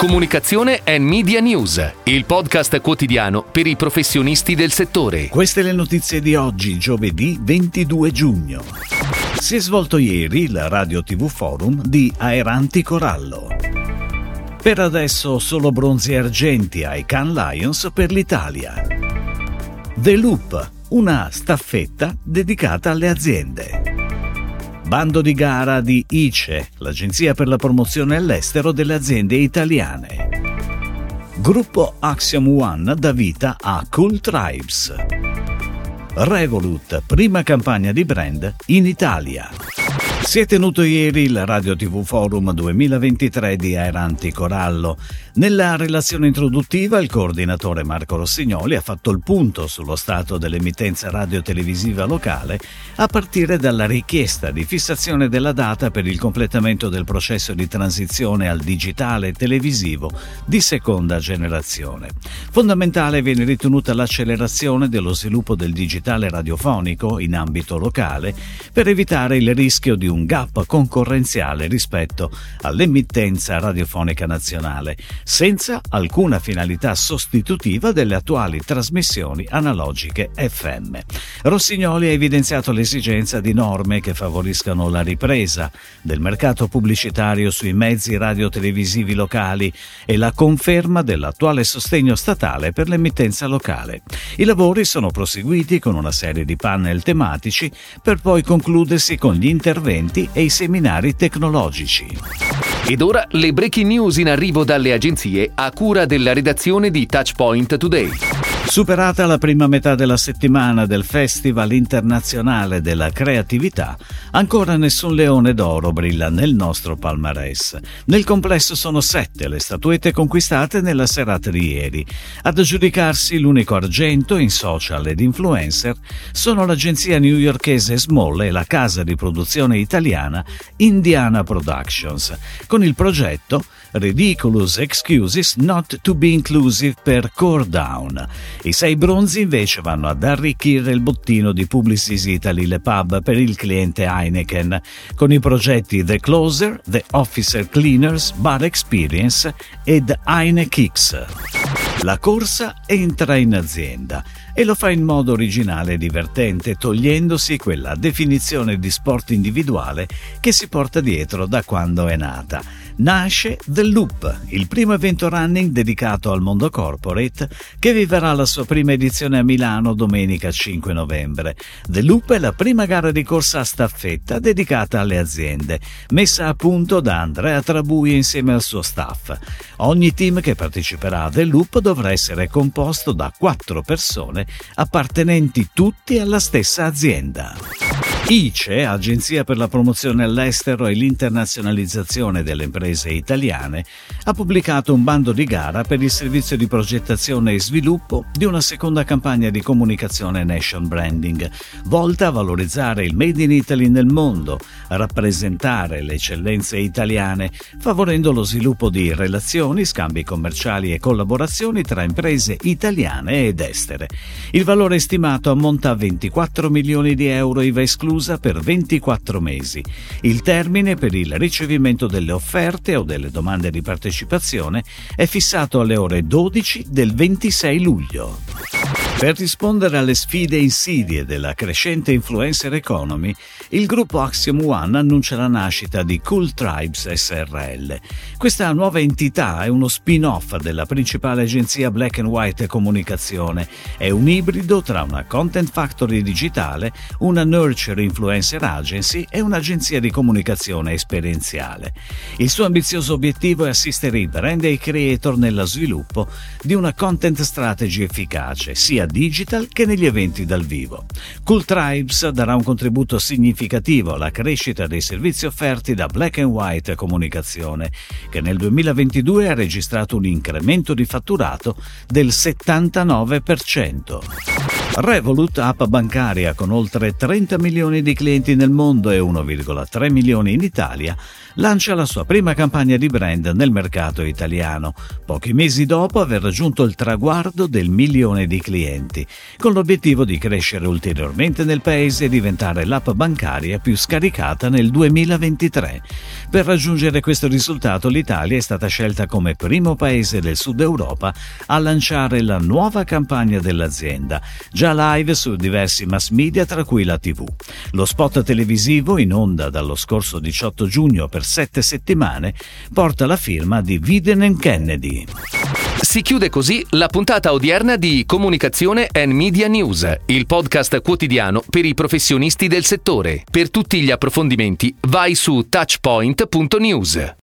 Comunicazione e Media News, il podcast quotidiano per i professionisti del settore. Queste le notizie di oggi, giovedì 22 giugno. Si è svolto ieri il Radio TV Forum di Aeranti Corallo. Per adesso solo bronzi e argenti ai Can Lions per l'Italia. The Loop, una staffetta dedicata alle aziende. Bando di gara di ICE, l'agenzia per la promozione all'estero delle aziende italiane. Gruppo Axiom One dà vita a Cool Tribes. Revolut, prima campagna di brand in Italia. Si è tenuto ieri il Radio TV Forum 2023 di Aeranti Corallo. Nella relazione introduttiva il coordinatore Marco Rossignoli ha fatto il punto sullo stato dell'emittenza radio-televisiva locale a partire dalla richiesta di fissazione della data per il completamento del processo di transizione al digitale televisivo di seconda generazione. Fondamentale viene ritenuta l'accelerazione dello sviluppo del digitale radiofonico in ambito locale per evitare il rischio di un gap concorrenziale rispetto all'emittenza radiofonica nazionale, senza alcuna finalità sostitutiva delle attuali trasmissioni analogiche FM. Rossignoli ha evidenziato l'esigenza di norme che favoriscano la ripresa del mercato pubblicitario sui mezzi radiotelevisivi locali e la conferma dell'attuale sostegno statale per l'emittenza locale. I lavori sono proseguiti con una serie di panel tematici per poi concludersi con gli interventi strumenti e i seminari tecnologici. Ed ora le breaking news in arrivo dalle agenzie a cura della redazione di Touchpoint Today. Superata la prima metà della settimana del Festival internazionale della creatività, ancora nessun leone d'oro brilla nel nostro palmarès. Nel complesso sono sette le statuette conquistate nella serata di ieri. Ad aggiudicarsi l'unico argento in social ed influencer sono l'agenzia newyorkese Small e la casa di produzione italiana Indiana Productions, con il progetto Ridiculous Excuses Not to Be Inclusive per Core Down. I sei bronzi invece vanno ad arricchire il bottino di Publicis Italy Le Pub per il cliente Heineken, con i progetti The Closer, The Officer Cleaners, Bar Experience ed Heinekix. La corsa entra in azienda e lo fa in modo originale e divertente, togliendosi quella definizione di sport individuale che si porta dietro da quando è nata nasce The Loop, il primo evento running dedicato al mondo corporate che vivrà la sua prima edizione a Milano domenica 5 novembre. The Loop è la prima gara di corsa a staffetta dedicata alle aziende, messa a punto da Andrea Trabui insieme al suo staff. Ogni team che parteciperà a The Loop dovrà essere composto da quattro persone appartenenti tutti alla stessa azienda. ICE, Agenzia per la promozione all'estero e l'internazionalizzazione delle imprese italiane, ha pubblicato un bando di gara per il servizio di progettazione e sviluppo di una seconda campagna di comunicazione Nation Branding, volta a valorizzare il Made in Italy nel mondo, rappresentare le eccellenze italiane, favorendo lo sviluppo di relazioni, scambi commerciali e collaborazioni tra imprese italiane ed estere. Il valore stimato ammonta a 24 milioni di euro IVA esclusi chiusa per 24 mesi. Il termine per il ricevimento delle offerte o delle domande di partecipazione è fissato alle ore 12 del 26 luglio. Per rispondere alle sfide insidie della crescente influencer economy, il gruppo Axiom One annuncia la nascita di Cool Tribes SRL. Questa nuova entità è uno spin-off della principale agenzia Black and White Comunicazione. È un ibrido tra una content factory digitale, una nurture influencer agency e un'agenzia di comunicazione esperienziale. Il suo ambizioso obiettivo è assistere i brand e i creator nella sviluppo di una content strategy efficace, sia digital che negli eventi dal vivo. Cool Tribes darà un contributo significativo alla crescita dei servizi offerti da Black White Comunicazione, che nel 2022 ha registrato un incremento di fatturato del 79%. Revolut, app bancaria con oltre 30 milioni di clienti nel mondo e 1,3 milioni in Italia, lancia la sua prima campagna di brand nel mercato italiano, pochi mesi dopo aver raggiunto il traguardo del milione di clienti, con l'obiettivo di crescere ulteriormente nel paese e diventare l'app bancaria più scaricata nel 2023. Per raggiungere questo risultato l'Italia è stata scelta come primo paese del sud Europa a lanciare la nuova campagna dell'azienda, già live su diversi mass media tra cui la TV. Lo spot televisivo in onda dallo scorso 18 giugno per sette settimane porta la firma di Viden Kennedy. Si chiude così la puntata odierna di Comunicazione and Media News, il podcast quotidiano per i professionisti del settore. Per tutti gli approfondimenti vai su touchpoint.news.